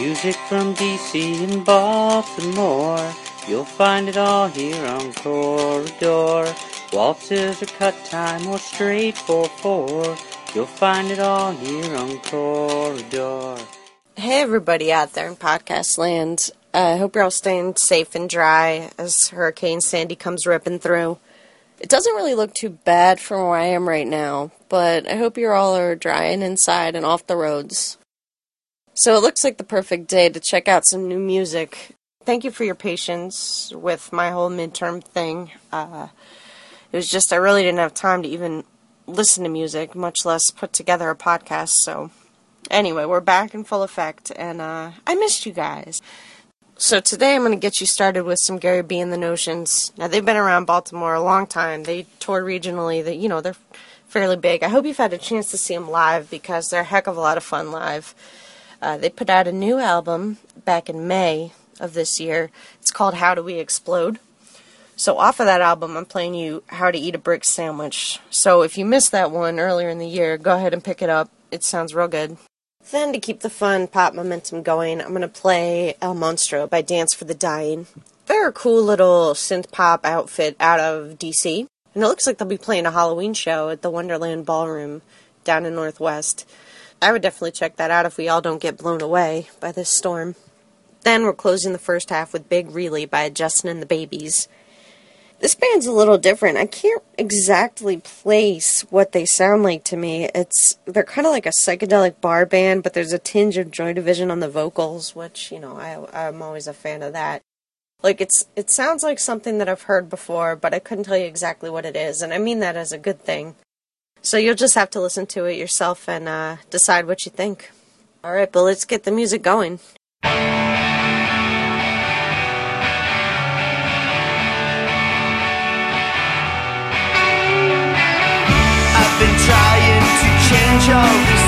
Music from DC and Baltimore. You'll find it all here on Corridor. Waltzes or cut time or straight 4-4. You'll find it all here on Corridor. Hey, everybody out there in podcast land. I uh, hope you're all staying safe and dry as Hurricane Sandy comes ripping through. It doesn't really look too bad from where I am right now, but I hope you're all are dry and inside and off the roads. So it looks like the perfect day to check out some new music. Thank you for your patience with my whole midterm thing. Uh, it was just I really didn't have time to even listen to music, much less put together a podcast. So, anyway, we're back in full effect, and uh, I missed you guys. So today I'm going to get you started with some Gary B and the Notions. Now they've been around Baltimore a long time. They tour regionally. That you know they're fairly big. I hope you've had a chance to see them live because they're a heck of a lot of fun live. Uh, they put out a new album back in May of this year. It's called How Do We Explode. So off of that album, I'm playing you How to Eat a Brick Sandwich. So if you missed that one earlier in the year, go ahead and pick it up. It sounds real good. Then, to keep the fun pop momentum going, I'm going to play El Monstro by Dance for the Dying. They're a cool little synth pop outfit out of DC. And it looks like they'll be playing a Halloween show at the Wonderland Ballroom down in Northwest. I would definitely check that out if we all don't get blown away by this storm. Then we're closing the first half with Big Really by Justin and the Babies. This band's a little different. I can't exactly place what they sound like to me. It's they're kind of like a psychedelic bar band, but there's a tinge of Joy Division on the vocals, which you know I I'm always a fan of that. Like it's it sounds like something that I've heard before, but I couldn't tell you exactly what it is, and I mean that as a good thing. So you'll just have to listen to it yourself and uh, decide what you think. All right, but let's get the music going. been trying to change all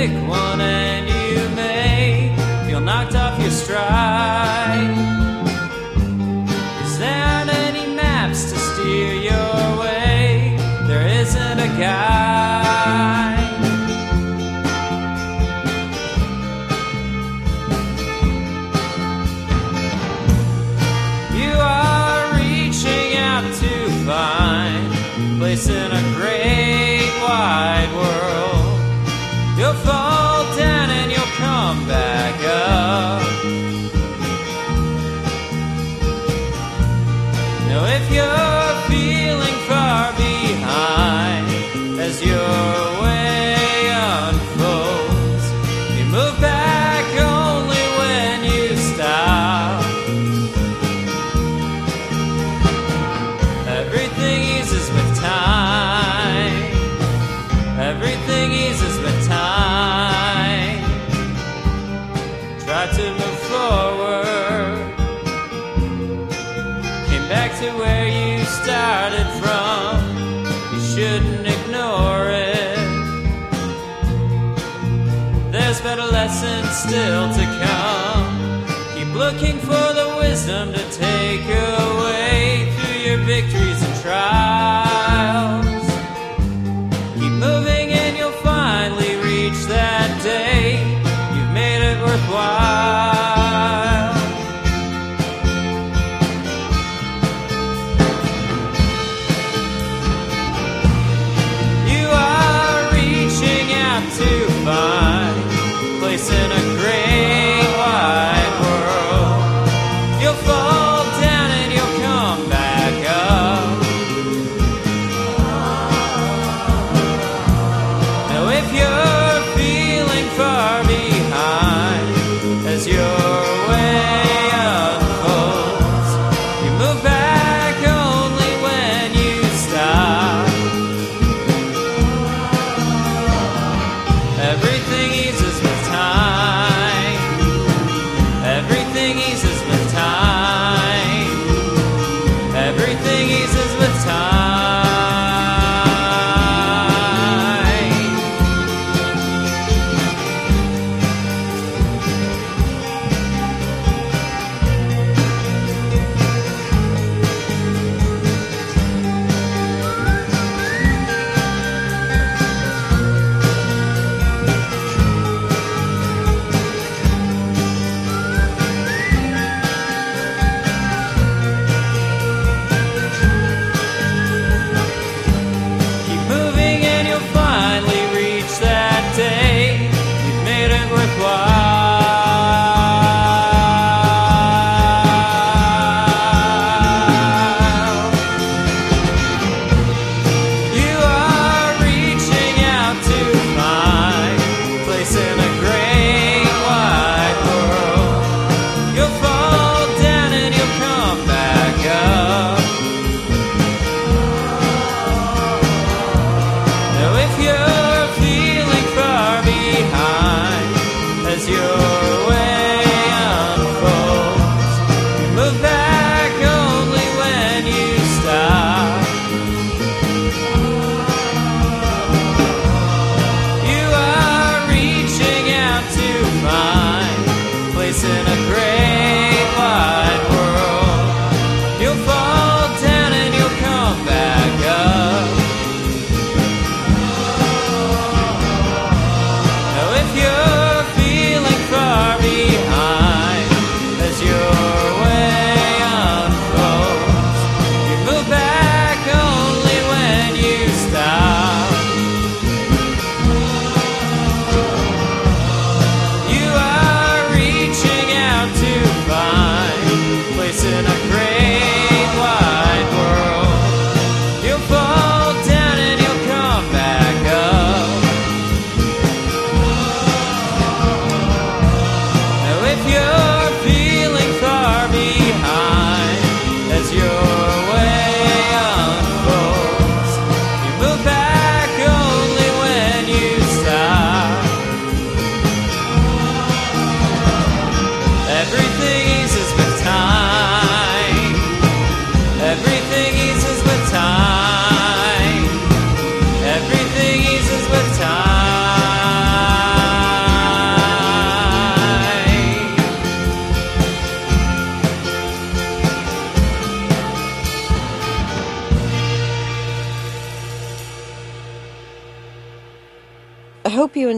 pick one, still to a place in a great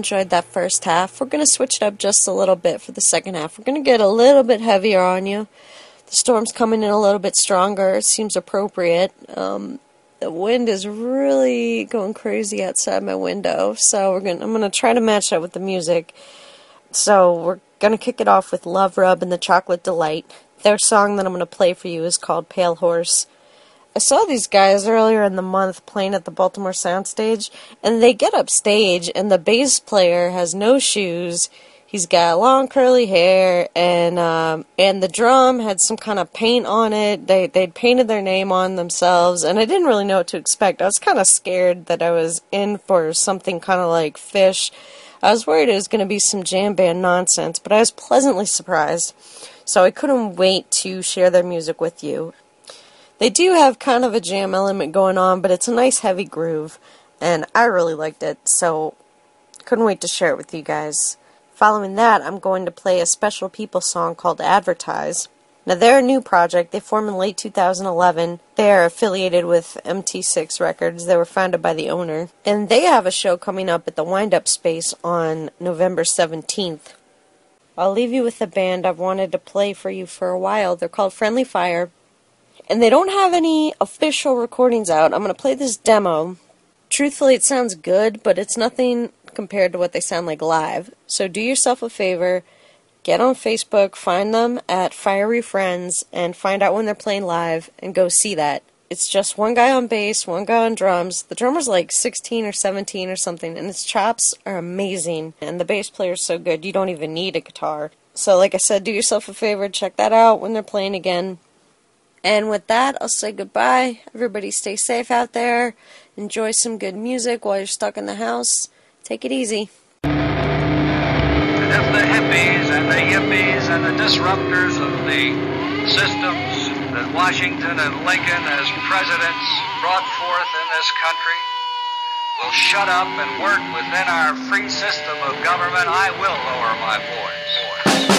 enjoyed that first half. We're going to switch it up just a little bit for the second half. We're going to get a little bit heavier on you. The storm's coming in a little bit stronger. It seems appropriate. Um, the wind is really going crazy outside my window, so we're gonna. I'm gonna try to match that with the music. So we're gonna kick it off with Love Rub and the Chocolate Delight. Their song that I'm gonna play for you is called Pale Horse. I saw these guys earlier in the month playing at the Baltimore Soundstage, and they get up stage, and the bass player has no shoes. He's got long curly hair, and um, and the drum had some kind of paint on it. They they'd painted their name on themselves, and I didn't really know what to expect. I was kind of scared that I was in for something kind of like Phish. I was worried it was going to be some jam band nonsense, but I was pleasantly surprised. So I couldn't wait to share their music with you. They do have kind of a jam element going on, but it's a nice heavy groove, and I really liked it, so couldn't wait to share it with you guys. Following that, I'm going to play a special people song called Advertise. Now, they're a new project. They formed in late 2011. They are affiliated with MT6 Records. They were founded by the owner. And they have a show coming up at the Wind Up Space on November 17th. I'll leave you with a band I've wanted to play for you for a while. They're called Friendly Fire and they don't have any official recordings out. I'm going to play this demo. Truthfully, it sounds good, but it's nothing compared to what they sound like live. So do yourself a favor, get on Facebook, find them at Fiery Friends, and find out when they're playing live, and go see that. It's just one guy on bass, one guy on drums. The drummer's like 16 or 17 or something, and his chops are amazing. And the bass player's so good, you don't even need a guitar. So, like I said, do yourself a favor, check that out when they're playing again. And with that, I'll say goodbye. Everybody stay safe out there. Enjoy some good music while you're stuck in the house. Take it easy. And if the hippies and the yippies and the disruptors of the systems that Washington and Lincoln as presidents brought forth in this country will shut up and work within our free system of government, I will lower my voice.